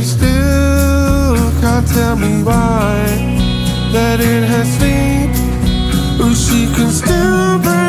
She still can't tell me why that it has slipped, but she can still breathe.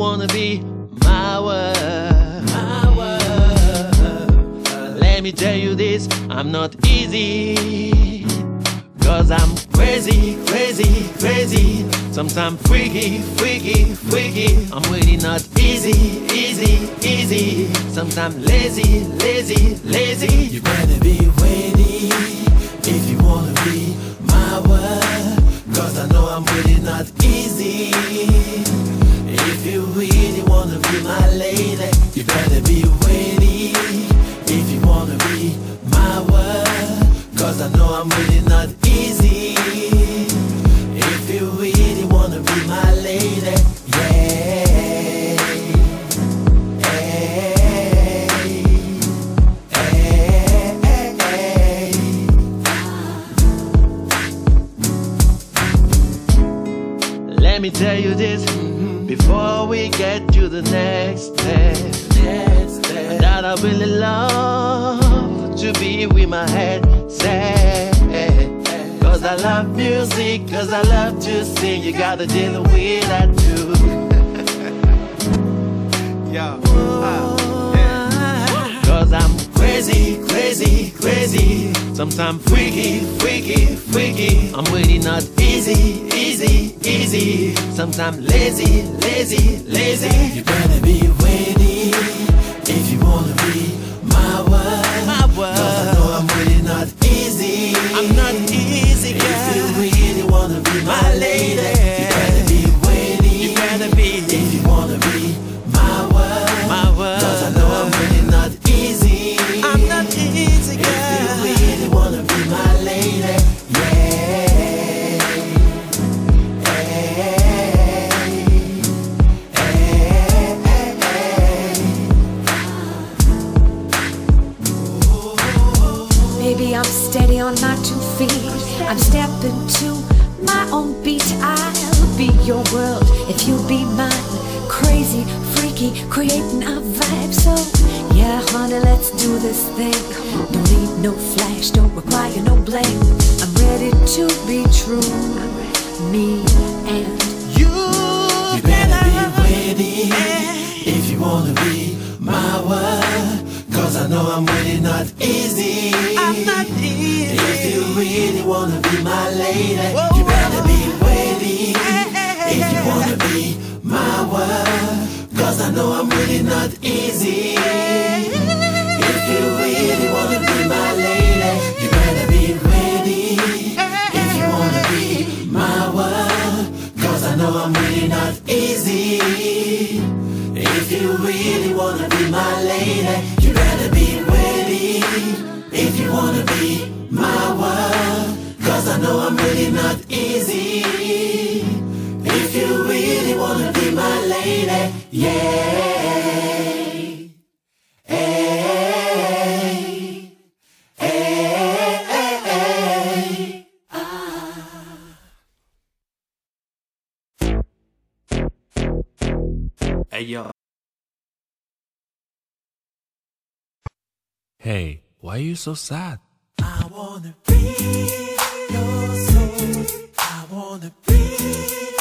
Wanna be my world, my world. Let me tell you this, I'm not easy. Cause I'm crazy, crazy, crazy. Sometimes freaky, freaky, freaky. I'm really not easy, easy, easy. Sometimes lazy, lazy, lazy. You better be ready if you wanna be my world. Cause I know I'm really not easy. If you really wanna be my lady, you better be ready if you wanna be my world. Cause I know I'm really not easy. If you really wanna be my lady, yeah. Hey, hey, hey. Let me tell you this before we get to the next step. Next step. That I really love to be with my head set. Cause I love music, cause I love to sing. You gotta deal with that too. yeah. Cause I'm crazy, crazy, crazy. Sometimes freaky, freaky, freaky. I'm really not easy, easy, easy. Sometimes lazy, lazy, lazy. You better be ready if you wanna be my world. My Cause I know. I'm really not easy. I'm not easy, girl. If you really wanna be my lady, world if you'll be mine. Crazy, freaky, creating our vibe. So, yeah, honey, let's do this thing. Don't need no flash, don't require no blame. I'm ready to be true. Me and you. You better be ready if you wanna be my world. Cause I know I'm really not easy. I'm not easy. If you really wanna be my lady, Whoa. you better be ready. If you wanna be my world, cause I know I'm really not easy. If you really wanna be my lady, you better be ready. If you wanna be my world, cause I know I'm really not easy. If you really wanna be my lady, you better be ready. if you wanna be my world Cause I know I'm really not easy yeah Hey, Hey why are you so sad? I wanna be your soul. I wanna be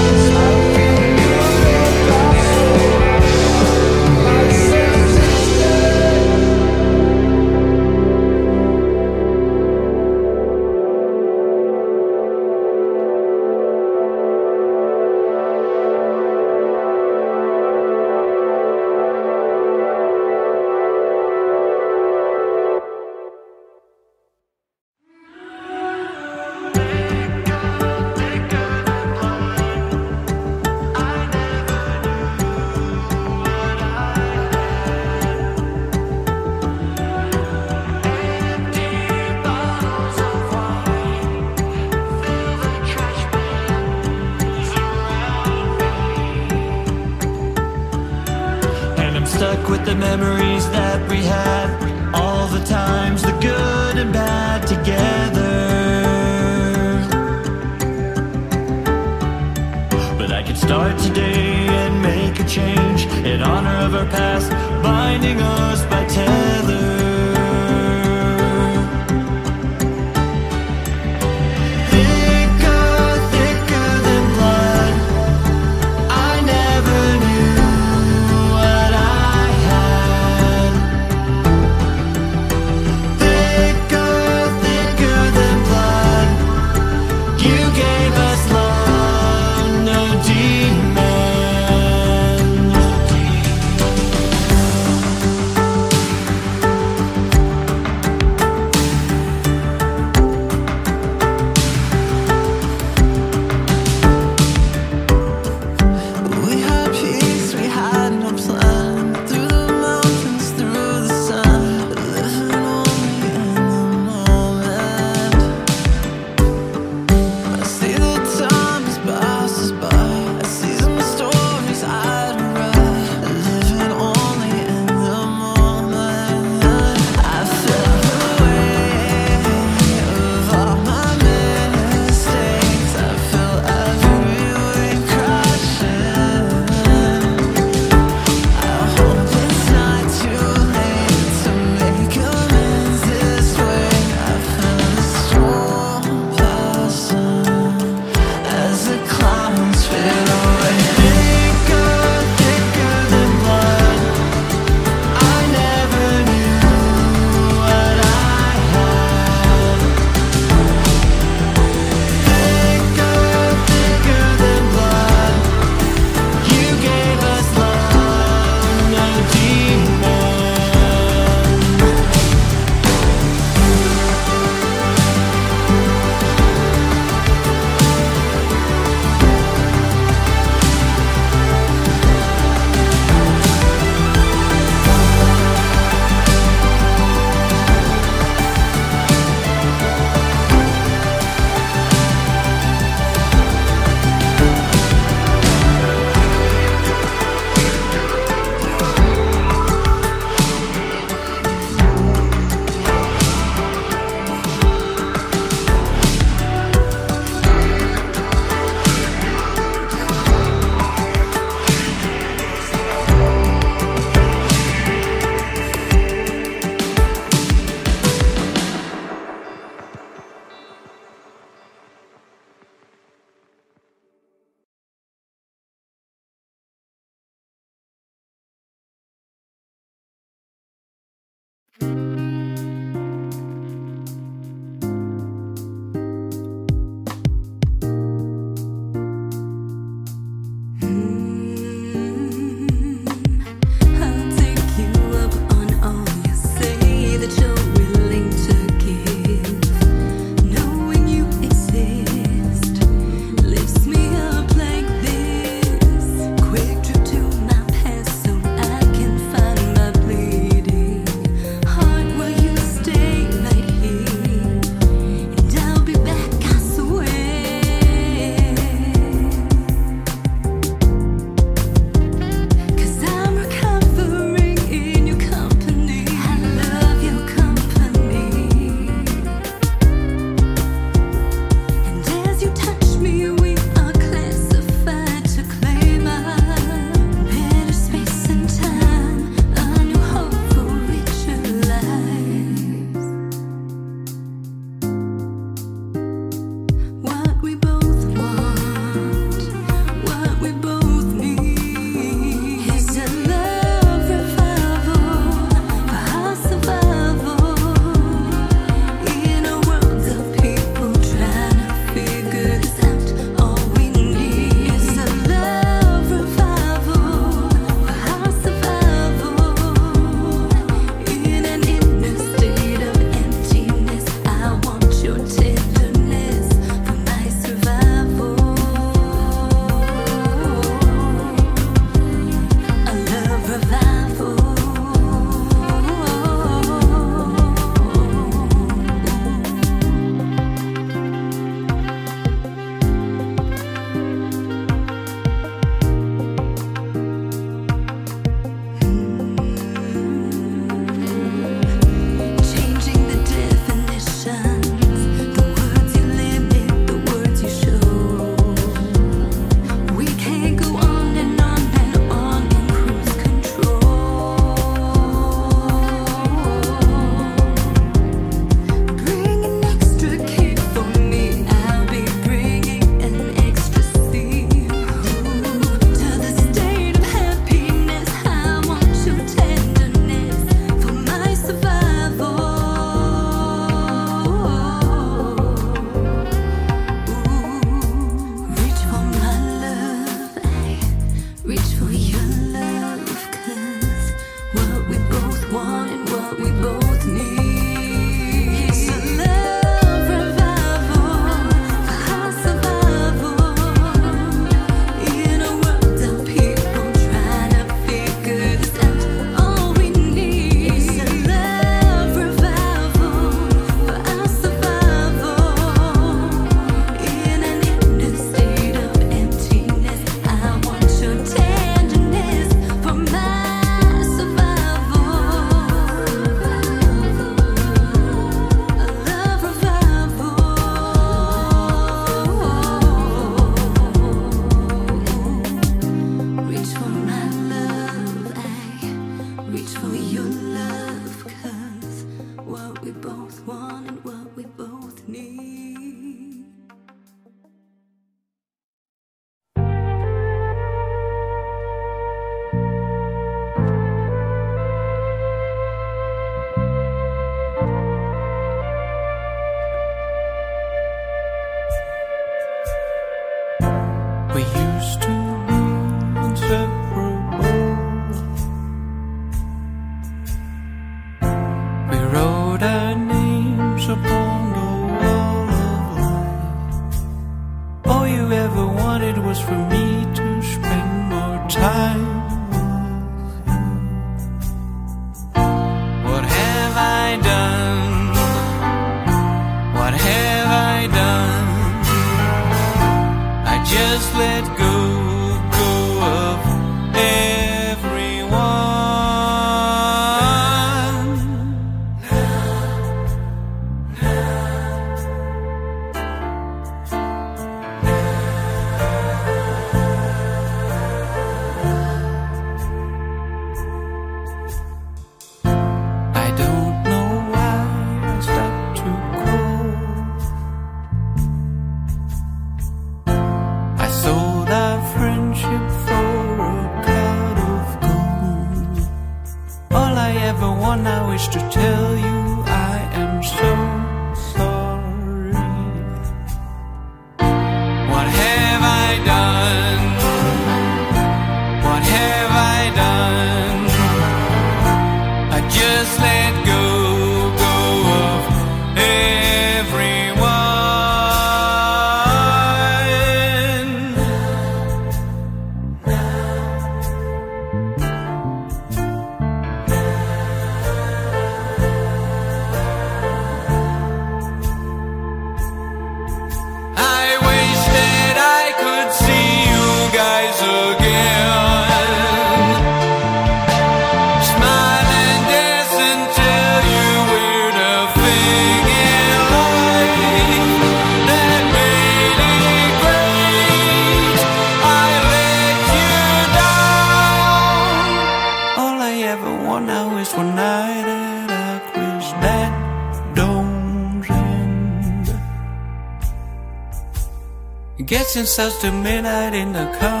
themselves to midnight in the company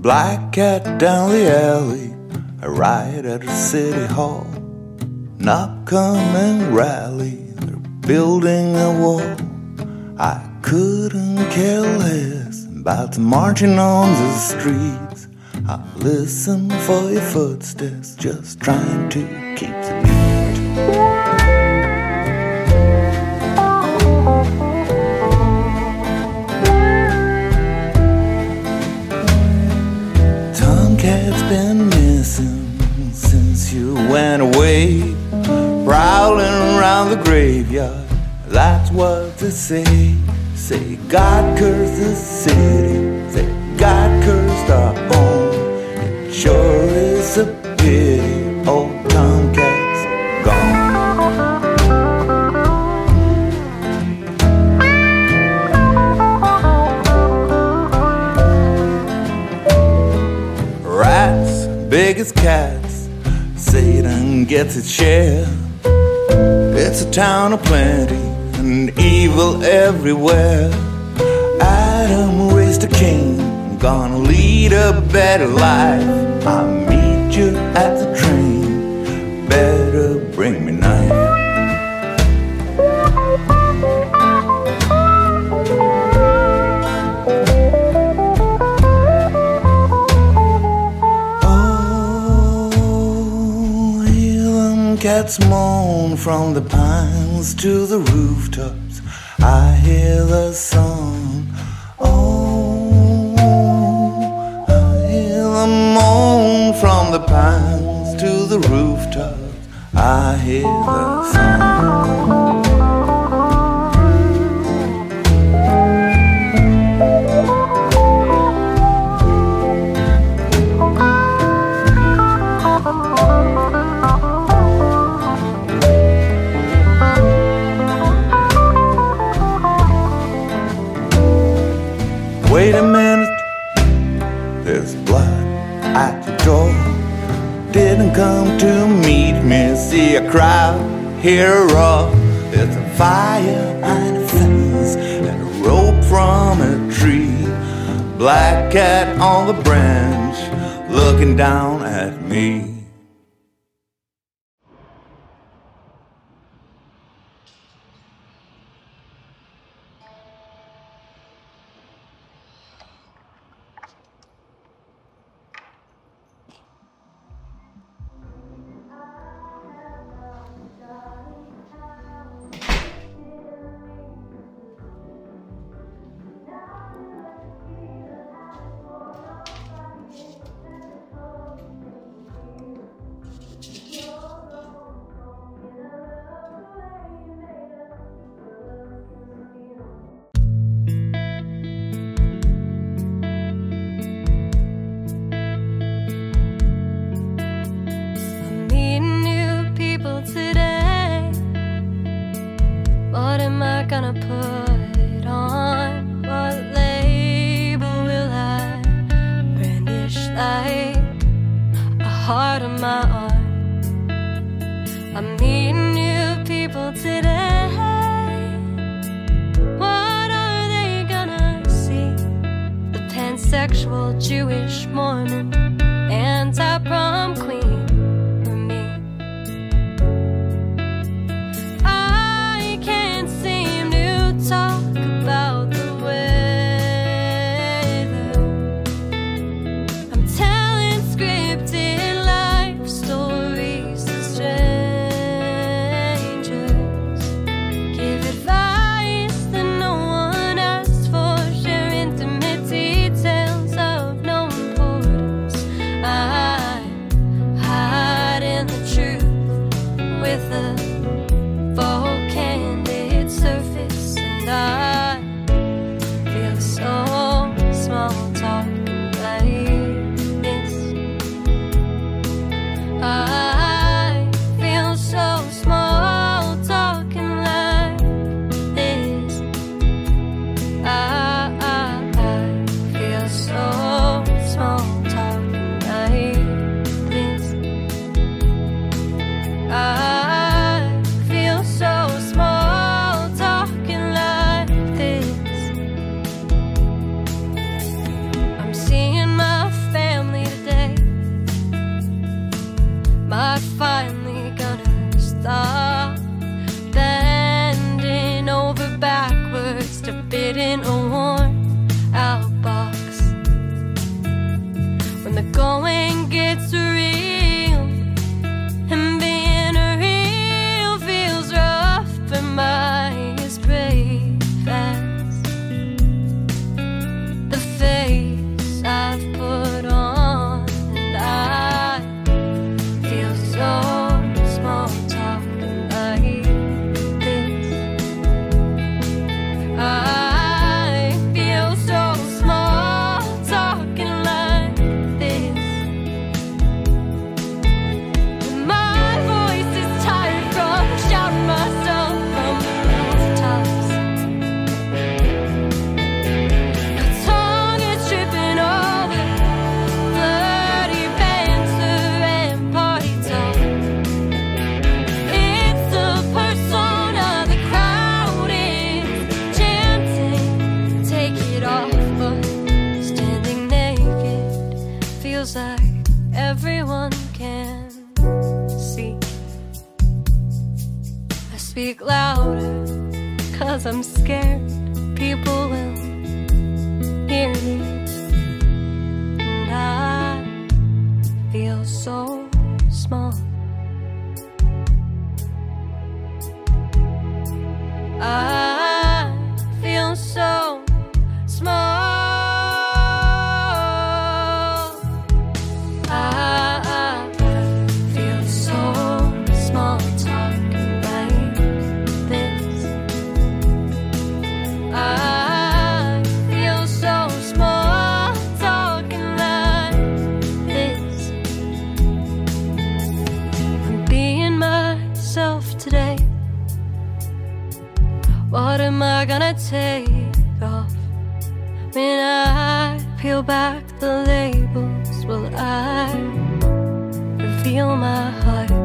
Black cat down the alley, a riot at the city hall. Come and rally, they're building a wall. I couldn't care less about marching on the streets. I listen for your footsteps, just trying to keep the beat. Went away, prowling around the graveyard. That's what they say. Say God cursed the city, say God cursed our home. It sure is a pity, gets its share. It's a town of plenty and evil everywhere. Adam raised a king, gonna lead a better life. I'll meet you at the train, cats moan from the pines to the rooftops. I hear the song. Oh, I hear them moan from the pines to the rooftops. I hear the song. crowd here up. It's a fire on a fence and a rope from a tree. Black cat on the branch looking down off. When I peel back the labels, will I reveal my heart?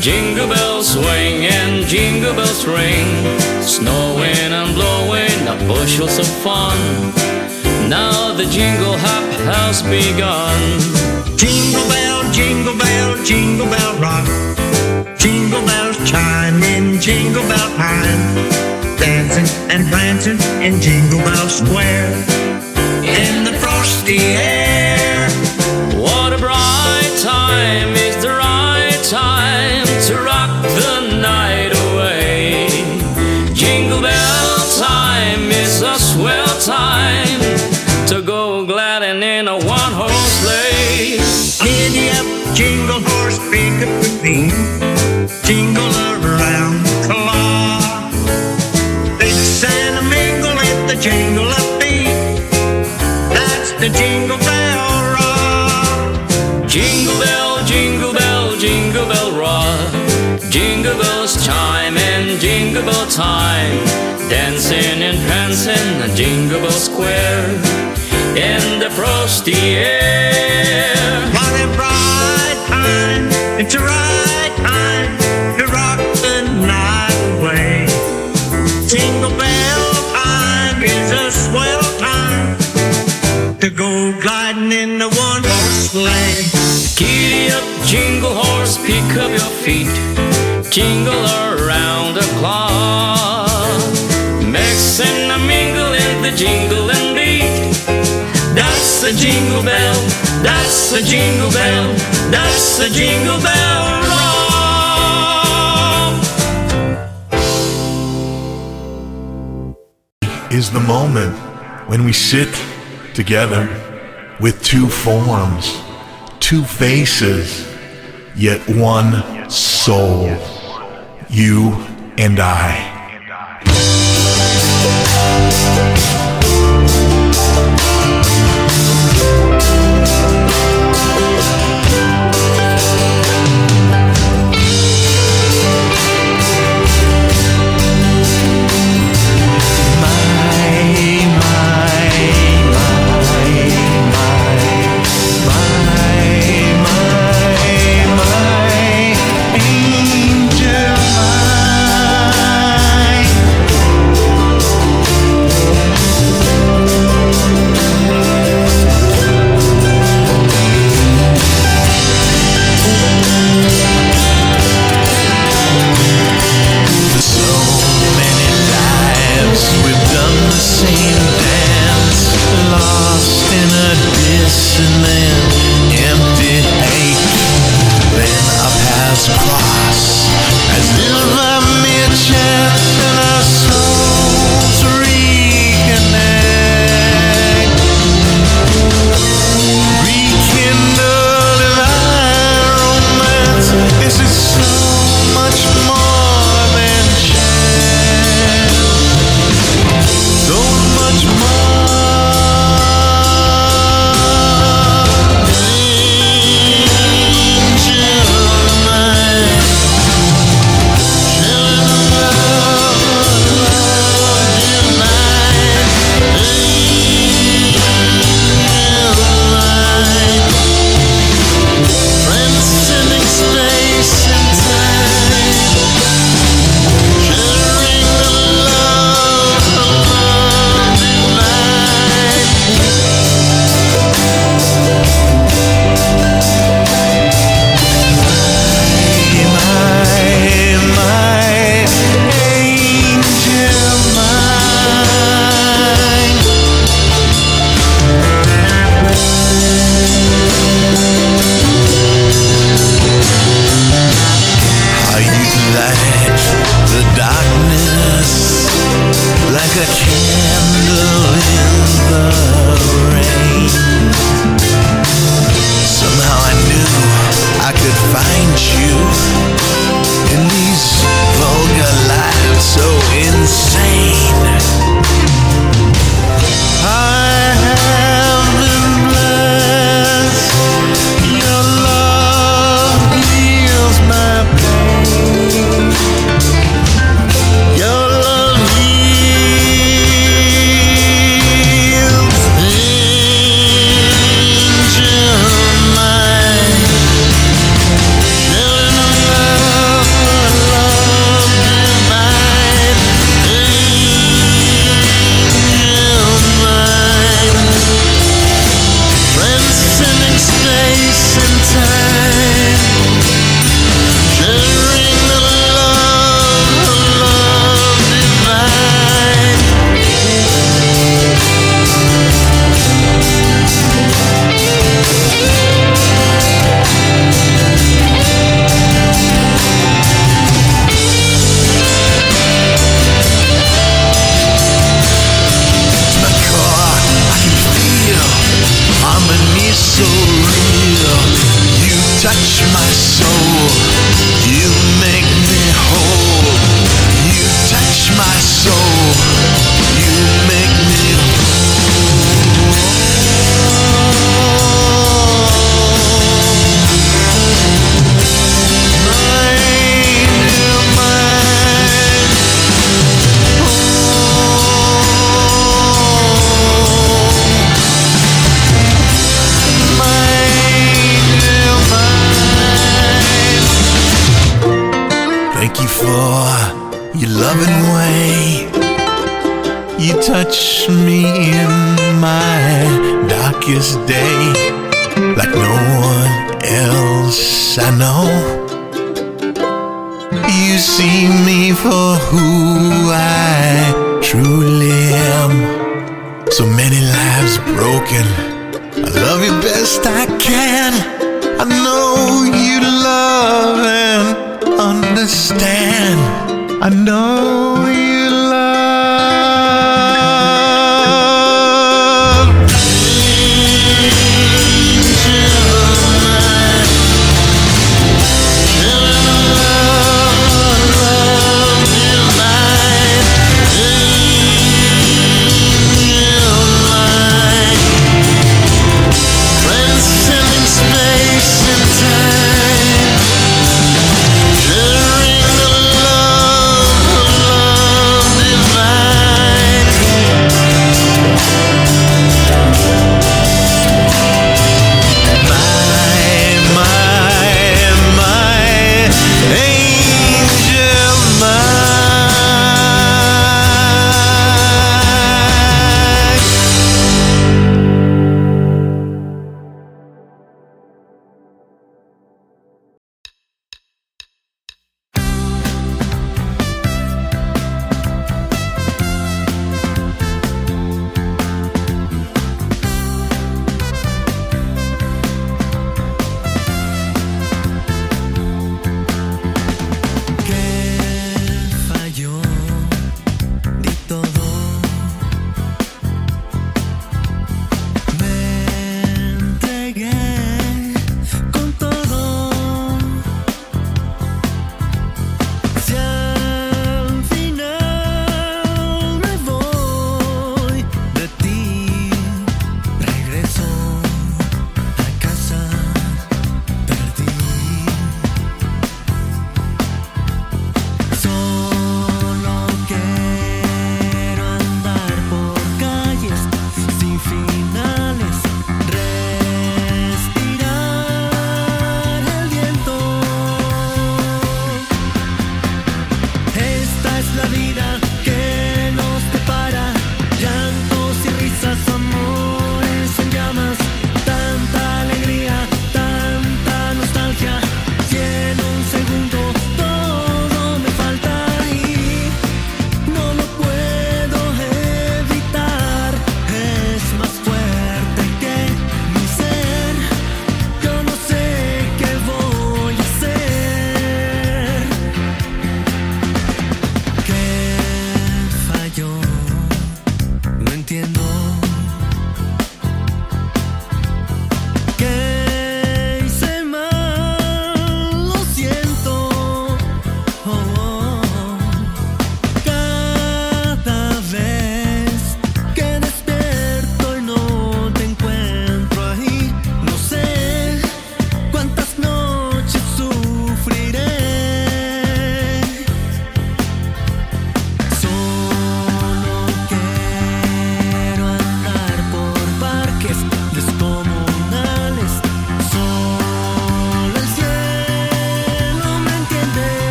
Jingle bells swing and jingle bells ring, snowing and blowing a bushels of fun. Now the jingle hop has begun. Jingle bell, jingle bell, jingle bell rock. Jingle bells chime in Jingle Bell time. Dancing and prancing in Jingle Bell Square. In the frosty air. A square. In the frosty air. What a bright time, it's a right time to rock the night away. Jingle bell time is a swell time to go gliding in the one horse sleigh. Giddy up, jingle horse, pick up your feet. Jingle around the clock. Mix and a mingle in the jingling beat. That's jingle bell, that's jingle bell, that's jingle bell is the moment when we sit together with two forms, two faces, yet one soul. You and I.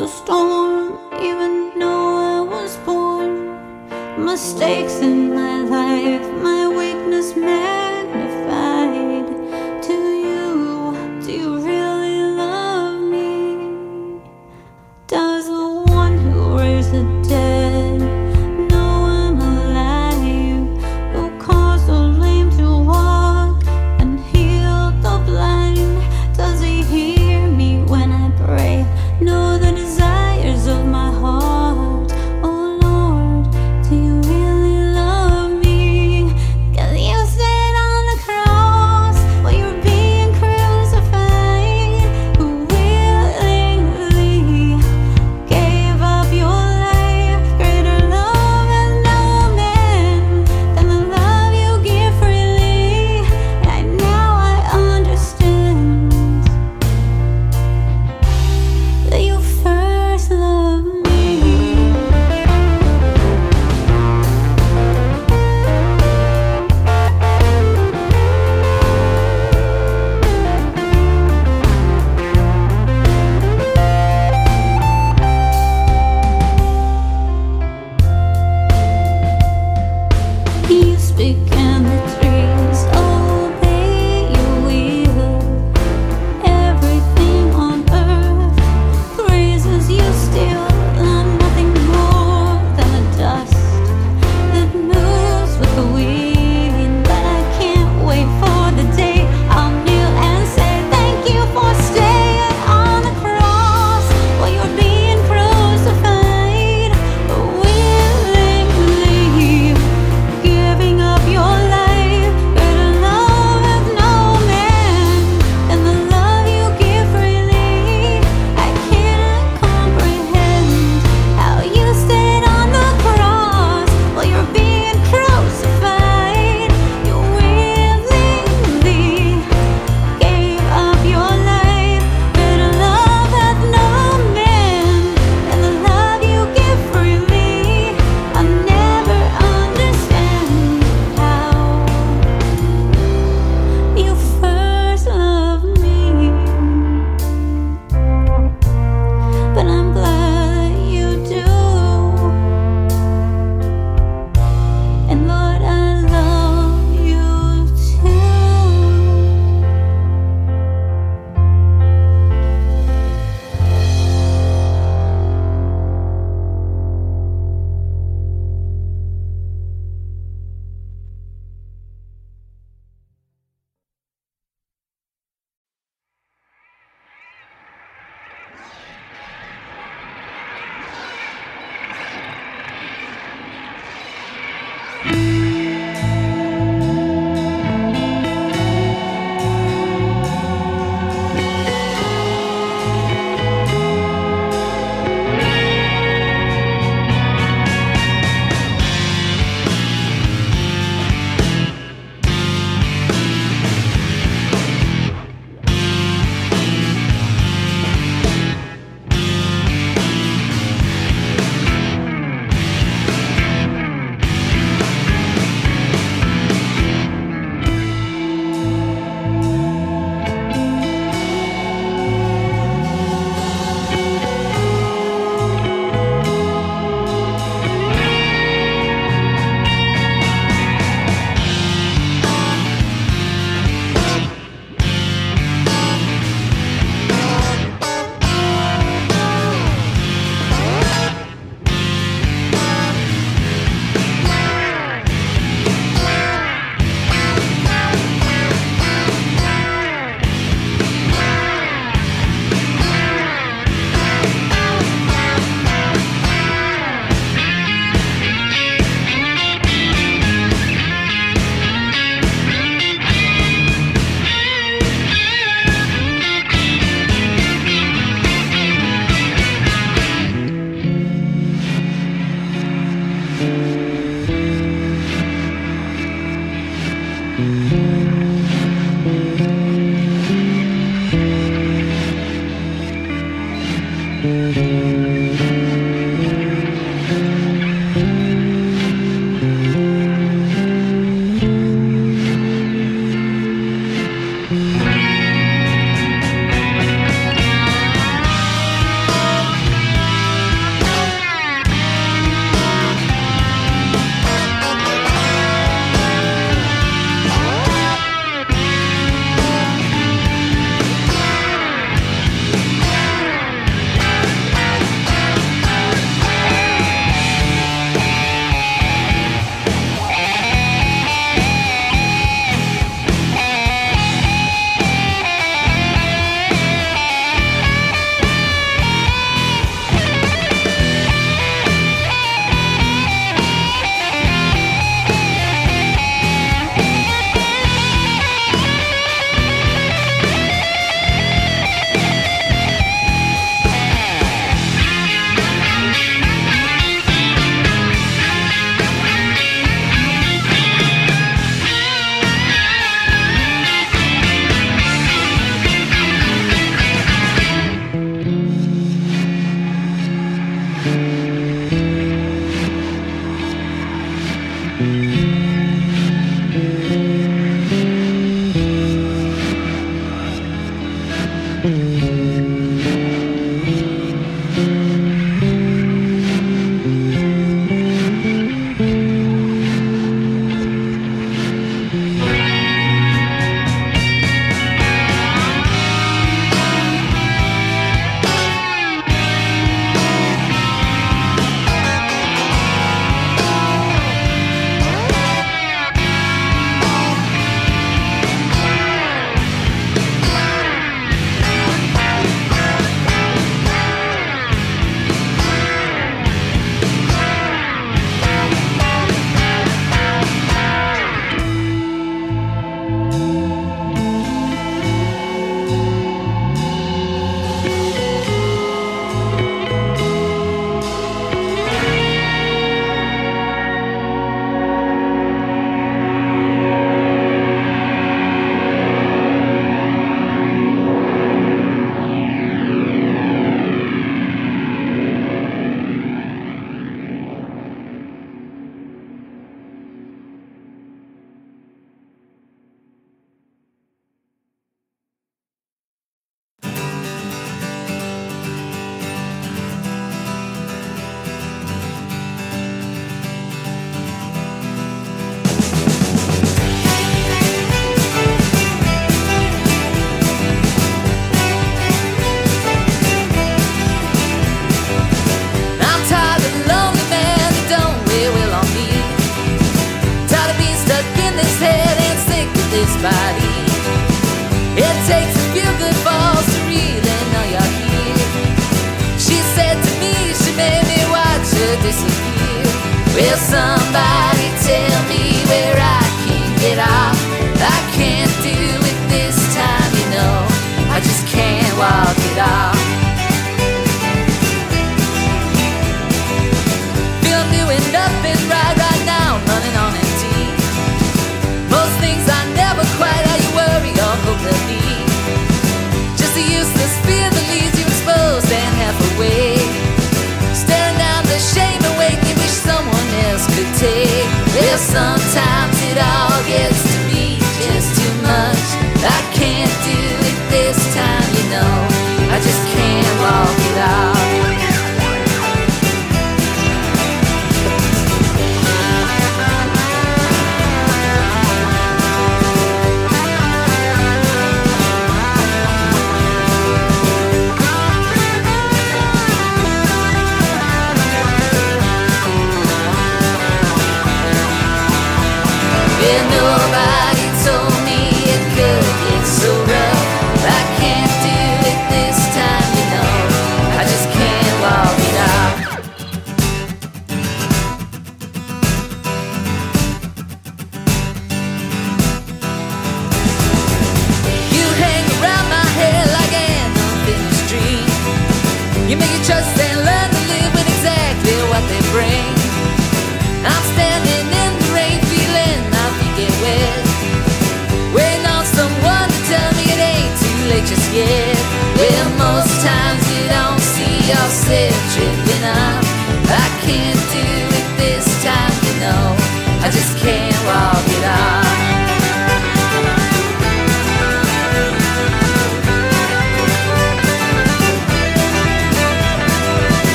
the storm, even though I was born. Mistakes in my life, my weakness made.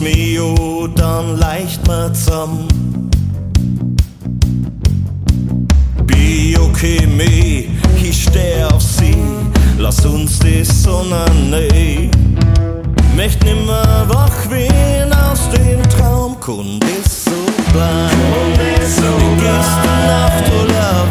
mir dann leicht mal zusammen. Biochemie, ich steh auf sie, lass uns die Sonne nähen. Möcht nimmer wach werden aus dem Traum, Kund ist so blank, so wie gestern Nacht oder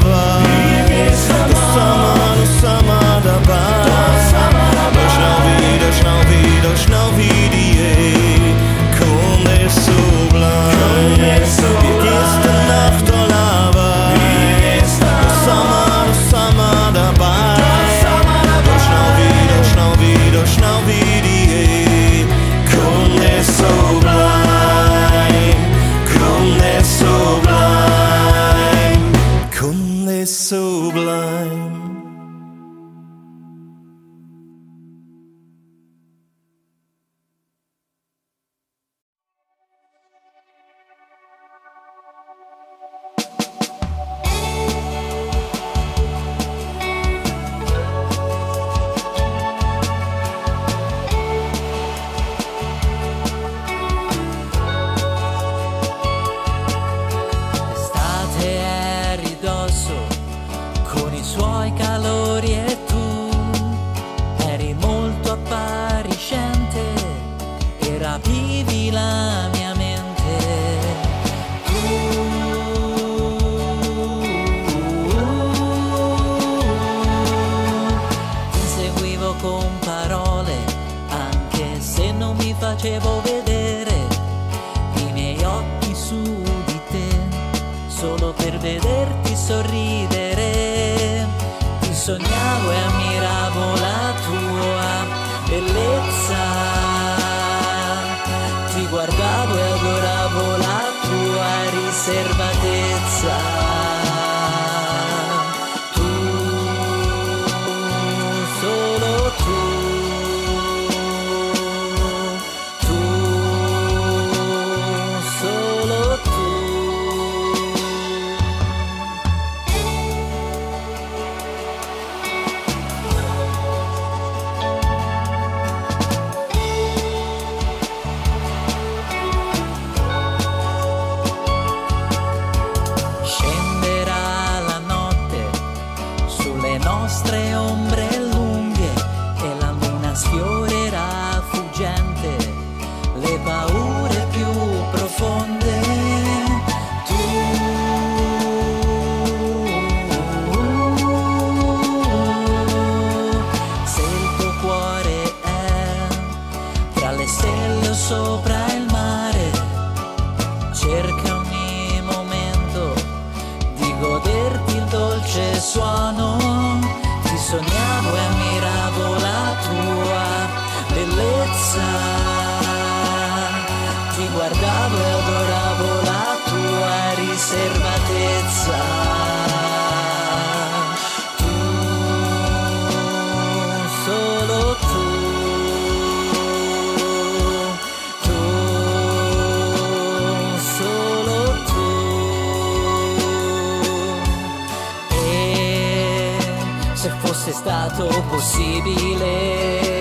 stato possibile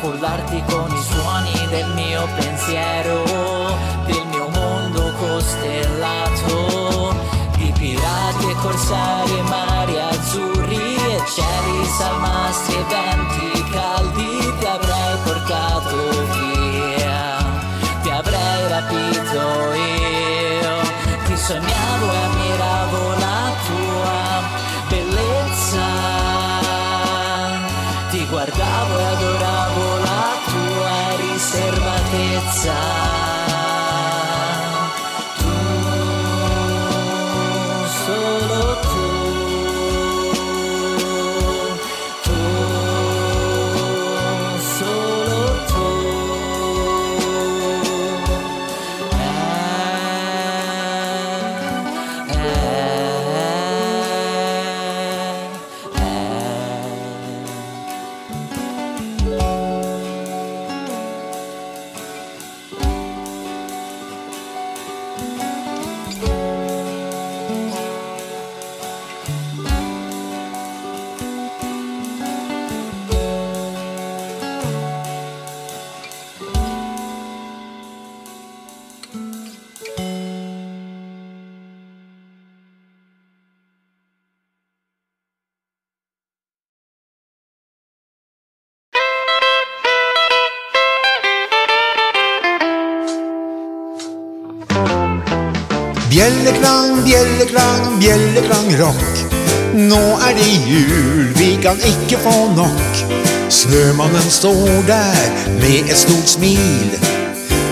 collarti con i suoni del mio pensiero, del mio mondo costellato, di pirati e corsari e mari azzurri e cieli salmastri e venti caldi, ti avrei portato via, ti avrei rapito io, ti sognavo riservatezza. Nok. Snømannen står der med et stort smil.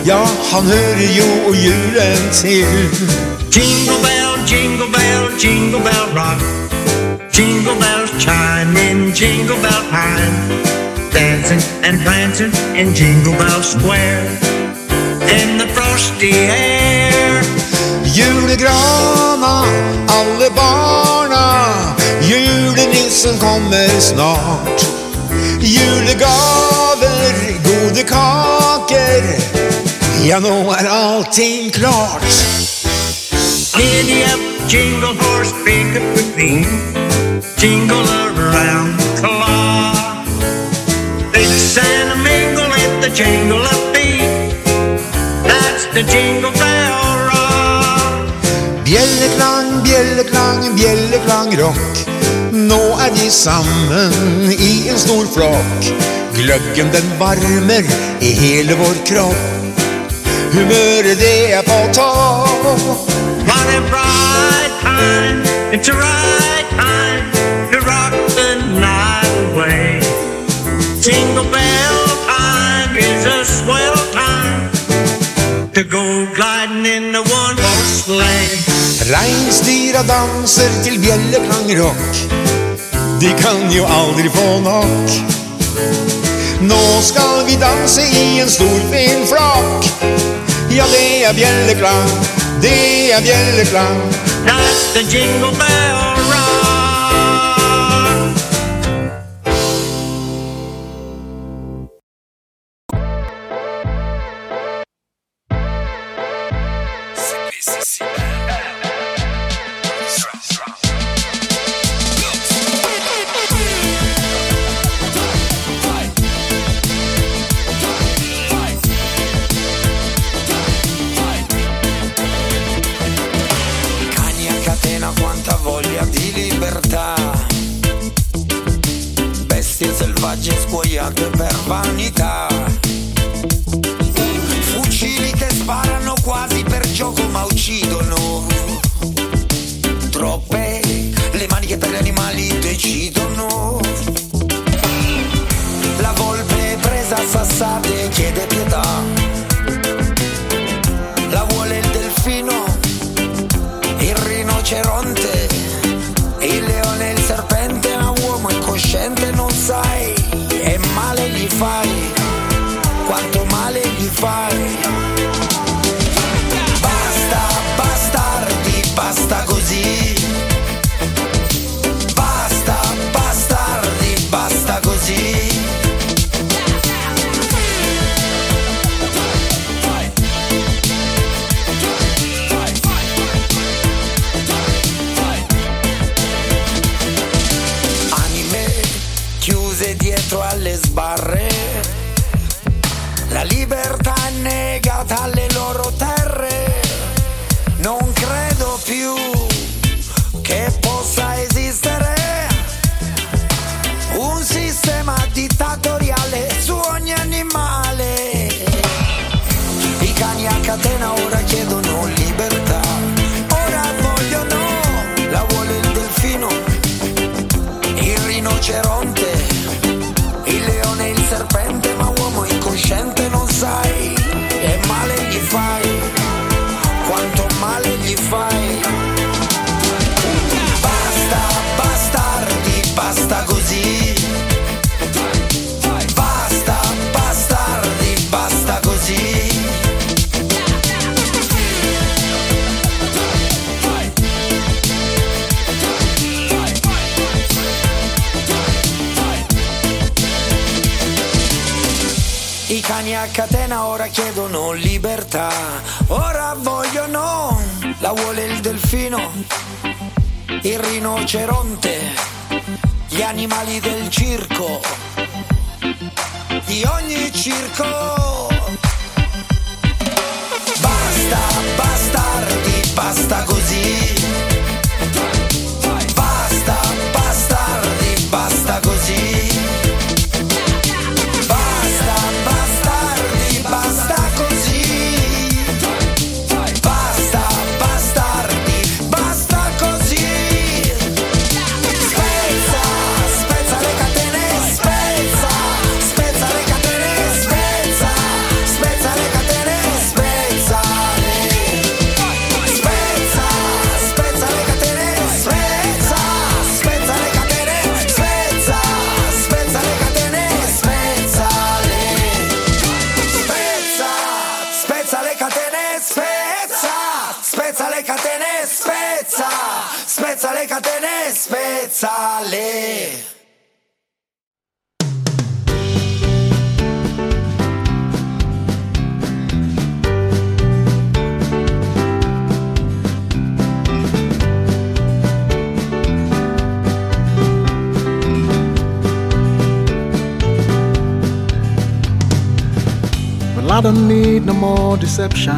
Ja, han hører jo julen til. Jingle bell, jingle bell, jingle bell rock. Jingle bells chime in Jingle Bell time. Dancing and prancing in Jingle Bell Square. In the frosty air. Julegrana, alle barna. Julenissen kommer snart. Julegaver, gode kaker. Ja, nå er allting klart. Giddy up, jingle horse, pick up the theme. Jingle around the clock. It's and a mingle at the jingle up beat. That's the jingle bell rock. Bjelleklang, bjelleklang, bjelleklang rock. Nå er de sammen i en stor flokk. Gløggen den varmer i hele vår kropp. Humøret det er på topp. What time, it's a right time to rock the night away. Jingle bell time is a swell time to go gliding in the one horse sleigh. Reinsdyra danser til bjelleklang rock. De kan jo aldri få nok. Nå skal vi danse i en stor fin flokk. Ja, det er bjelleklang, det er bjelleklang. That's the jingle bell I don't need no more deception.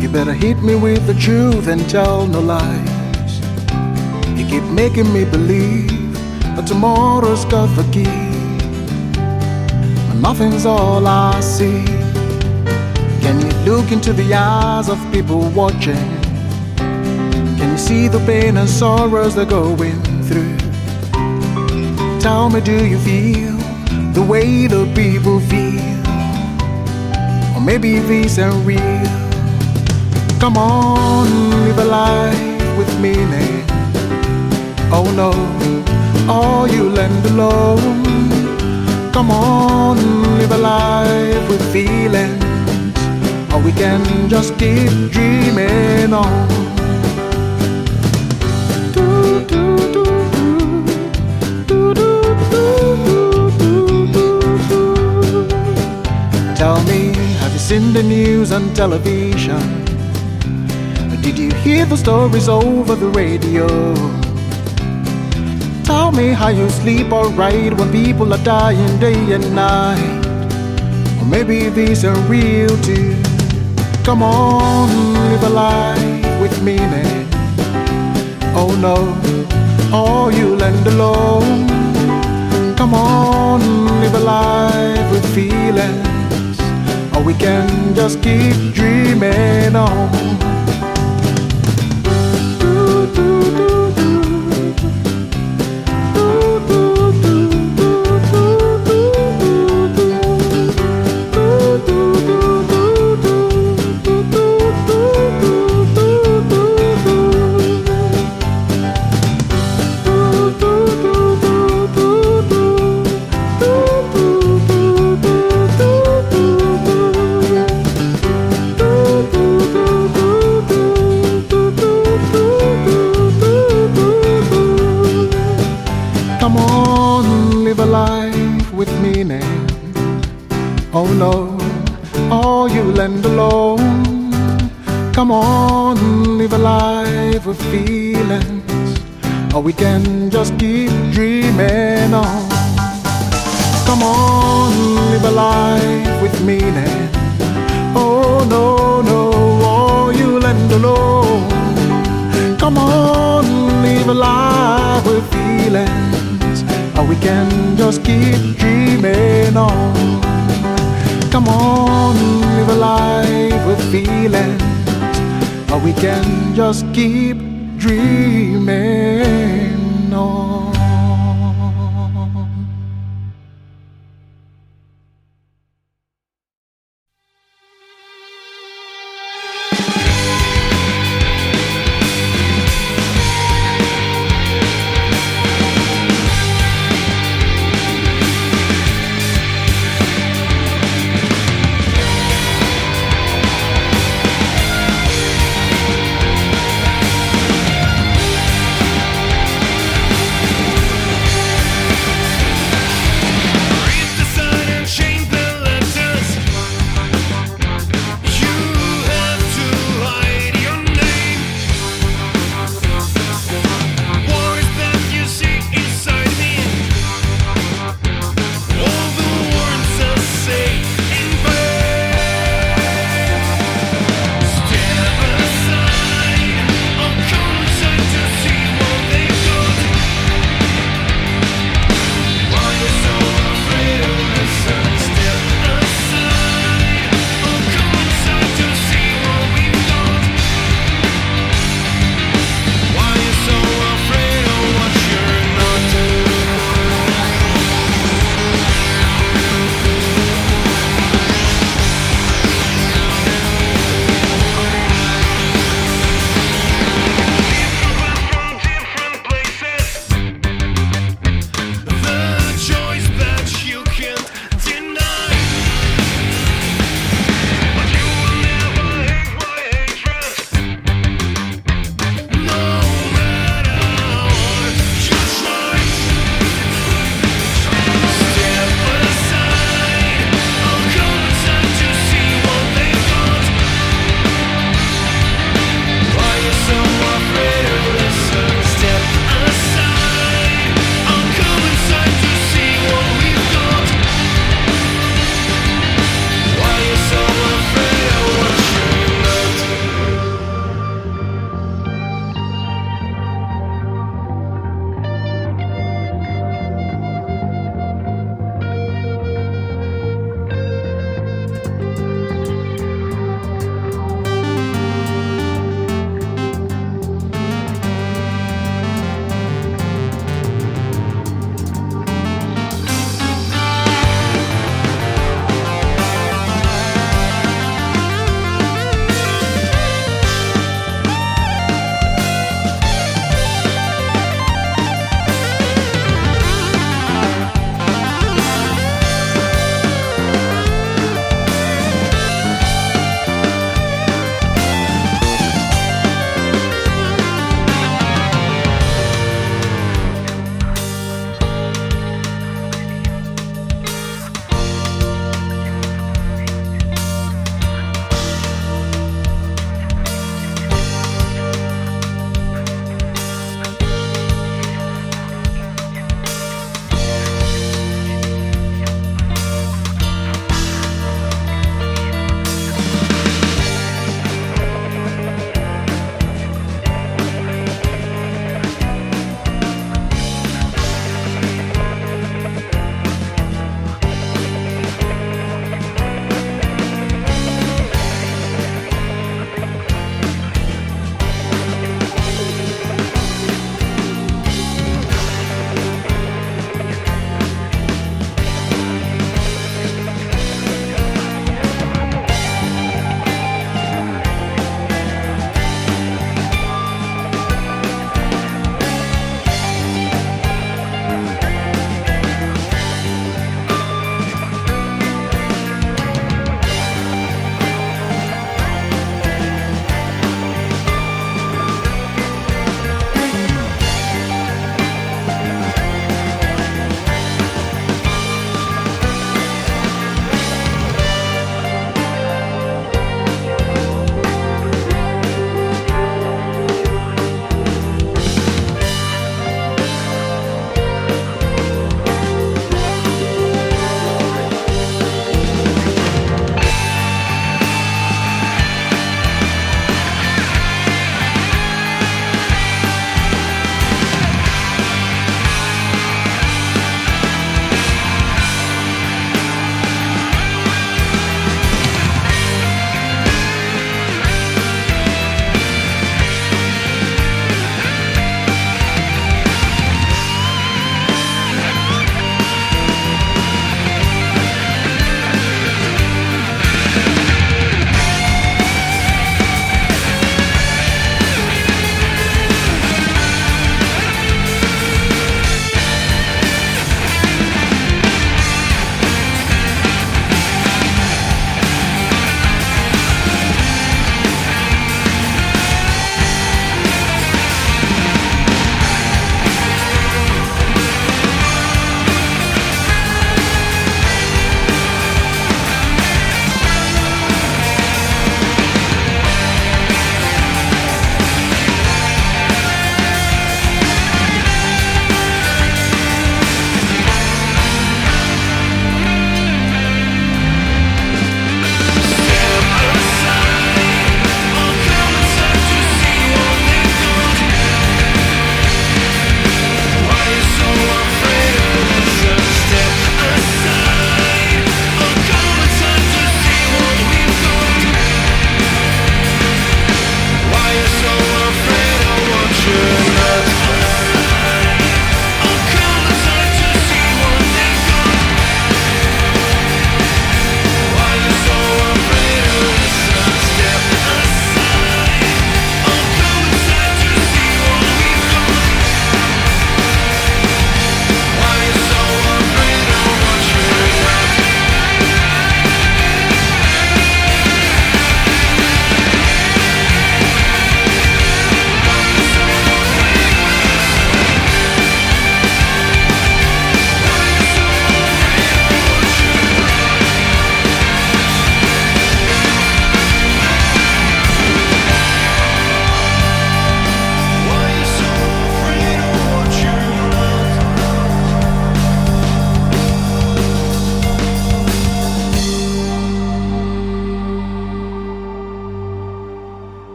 You better hit me with the truth and tell no lies. You keep making me believe that tomorrow's got the key. But nothing's all I see. Can you look into the eyes of people watching? Can you see the pain and sorrows they're going through? Tell me, do you feel the way the people feel? Or maybe these are real. Come on, live a life with meaning. Oh no, all you land alone. Come on, live a life with feelings. Or we can just keep dreaming on. Seen the news on television? Did you hear the stories over the radio? Tell me how you sleep alright when people are dying day and night. Or maybe these are real too. Come on, live a life with meaning. Oh no, all you land alone. Come on, live a life with feelings. Or we can just keep dreaming on. Come Or we can just keep dreaming on. Come on, live a life with meaning. Oh no, no, all you land alone. Come on, live a life with feelings. or we can just keep dreaming on. Come on, live a life with feelings, or we can just keep dreaming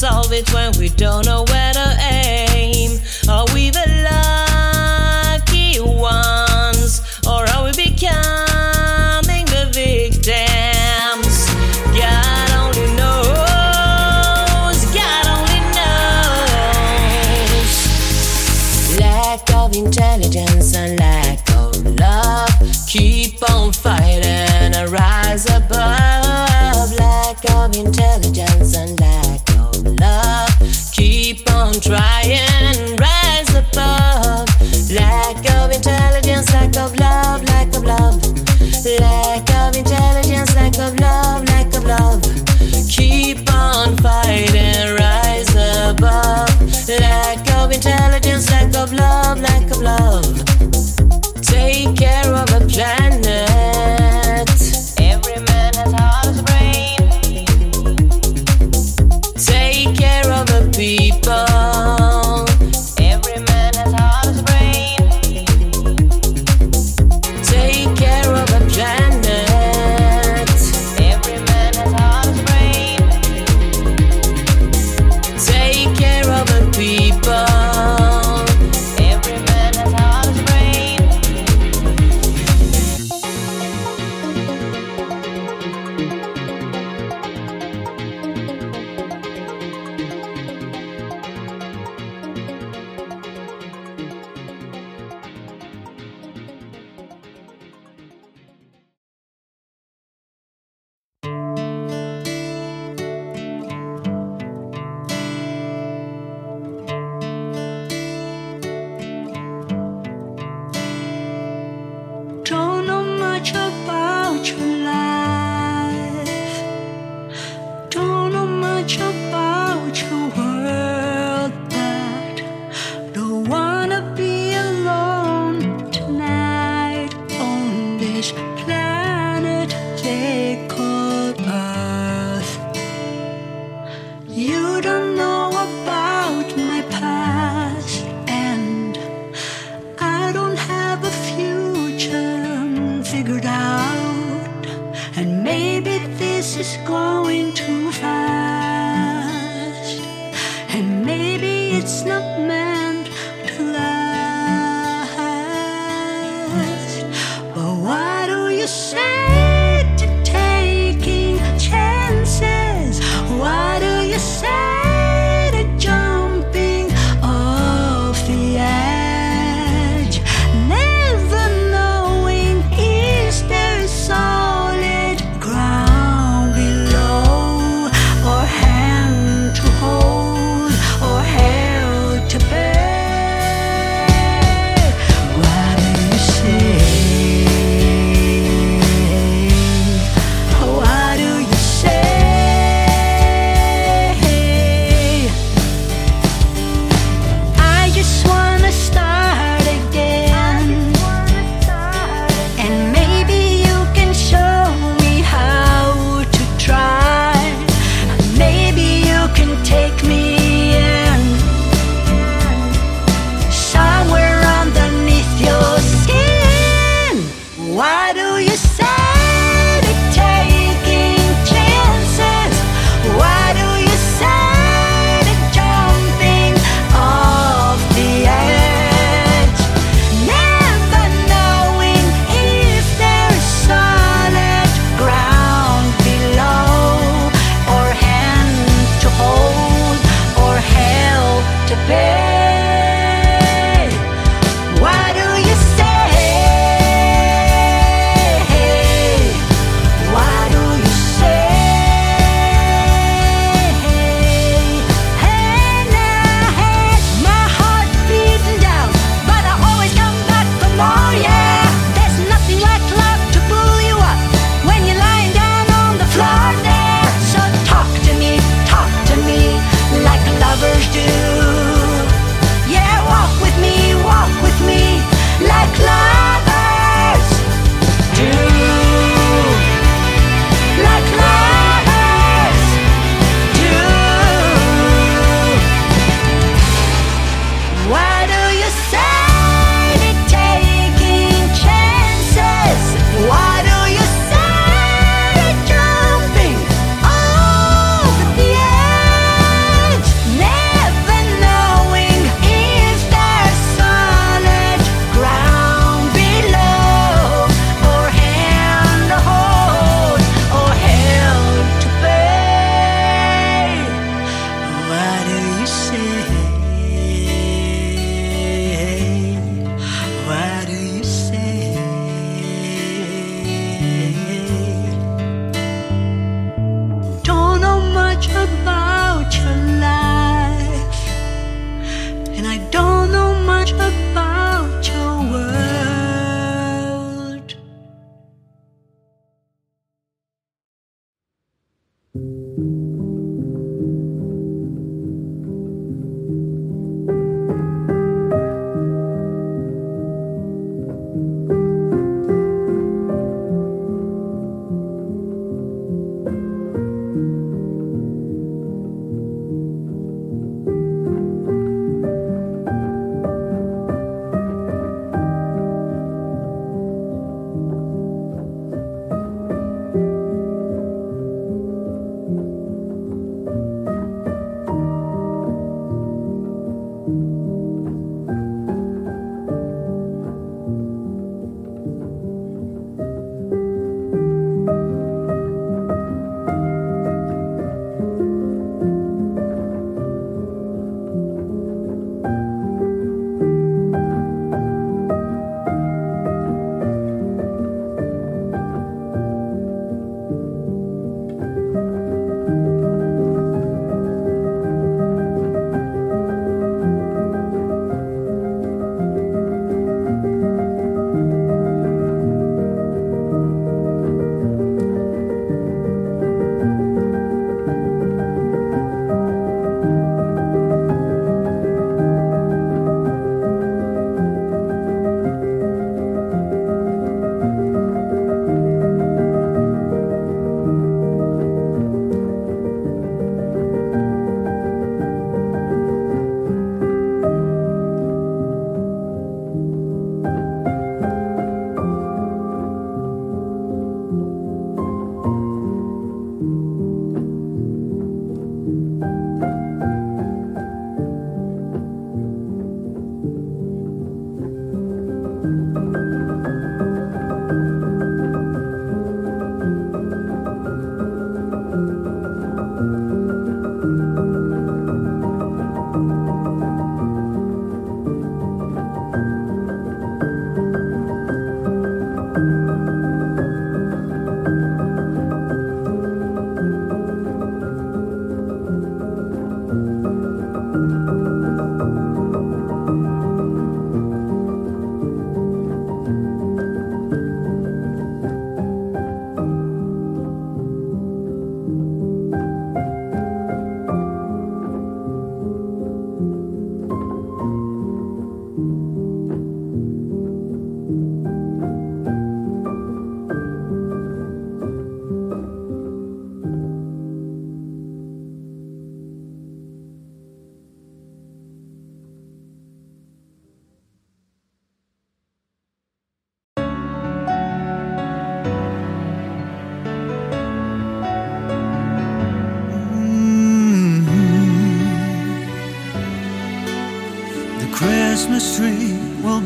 solve it when we don't know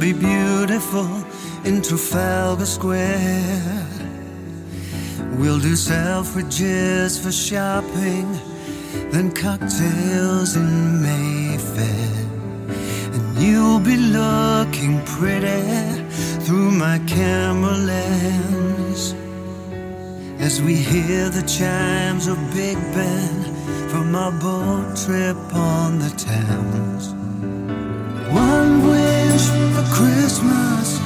be beautiful in Trafalgar Square. We'll do Selfridges for shopping, then cocktails in Mayfair. And you'll be looking pretty through my camera lens as we hear the chimes of Big Ben from our boat trip on the Thames. Christmas,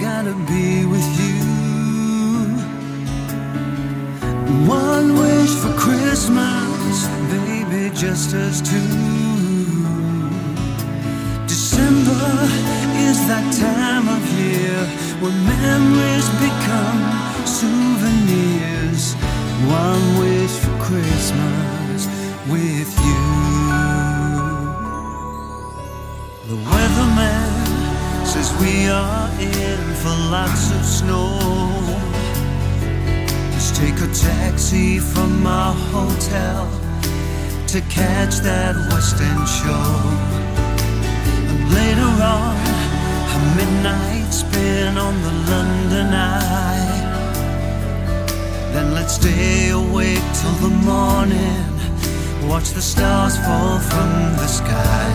gotta be with you. One wish for Christmas, baby, just us two. December is that time of year when memories become souvenirs. One wish for Christmas lots of snow. Let's take a taxi from our hotel to catch that West End show. And later on, a midnight spin on the London Eye. Then let's stay awake till the morning, watch the stars fall from the sky.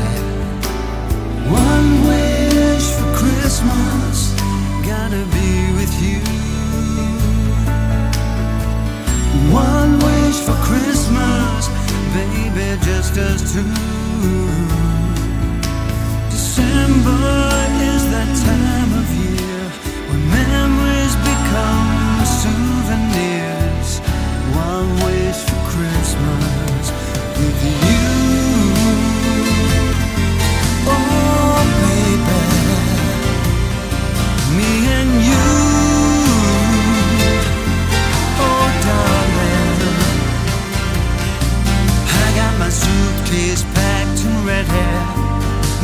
One wish for Christmas, gotta be with you. One wish for Christmas, baby, just us two. December is that time of year when memories become souvenirs. One wish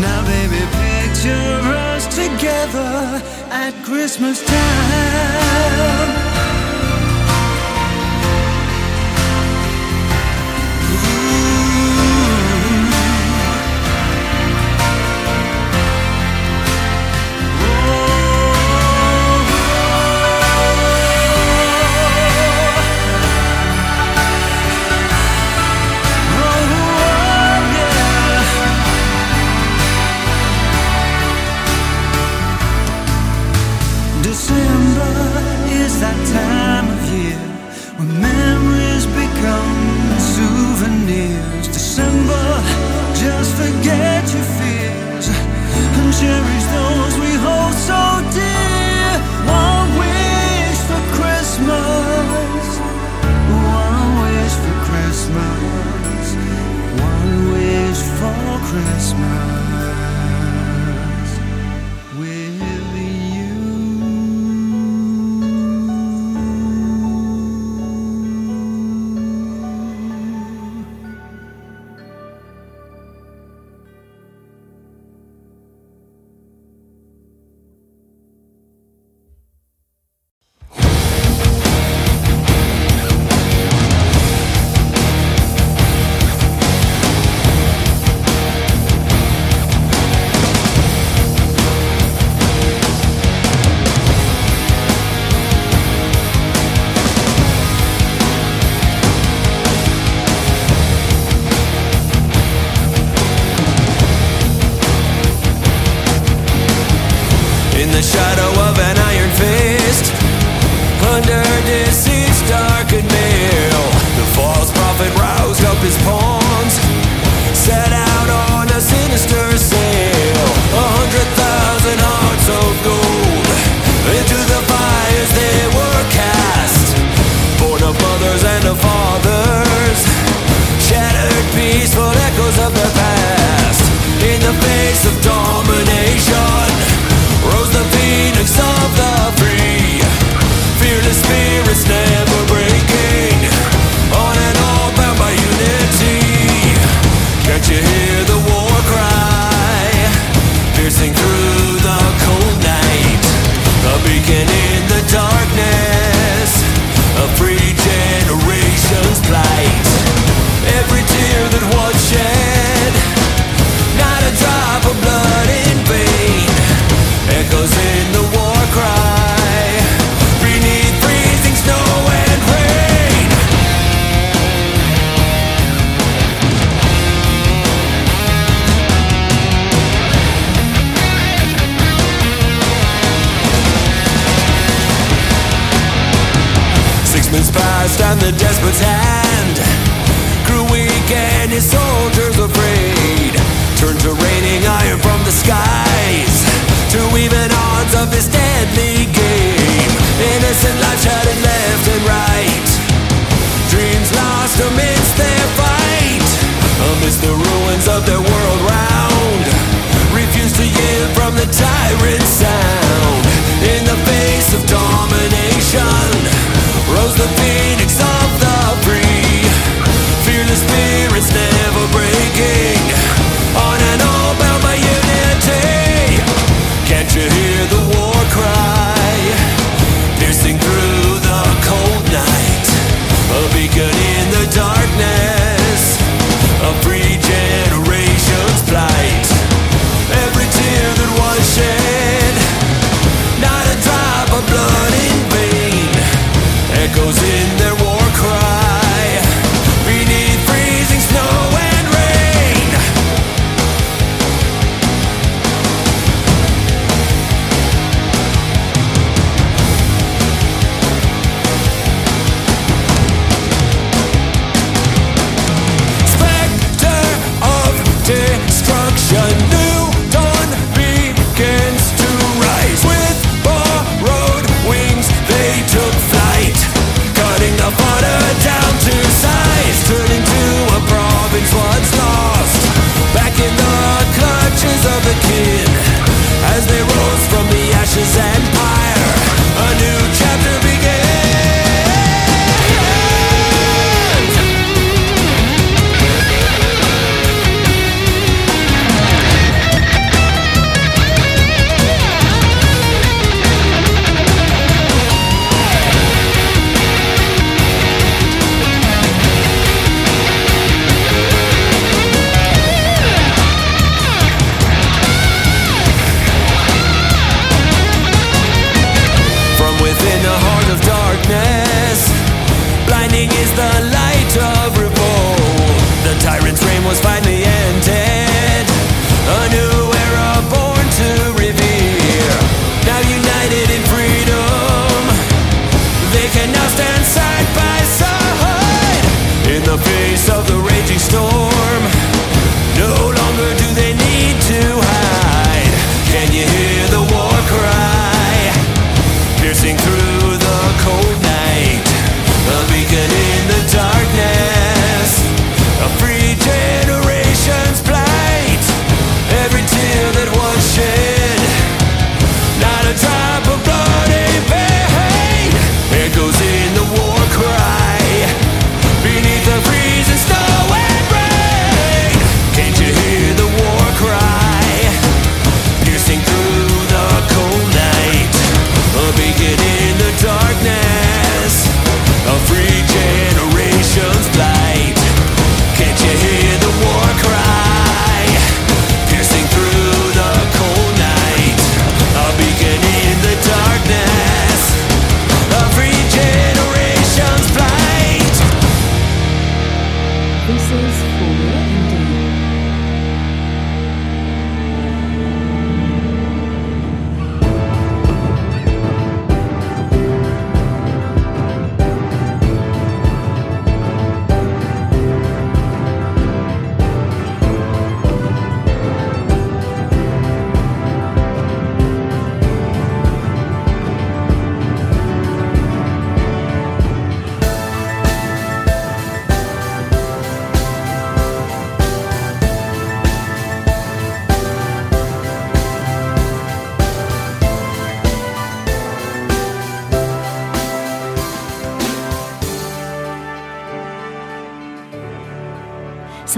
Now, baby, picture us together at Christmas time.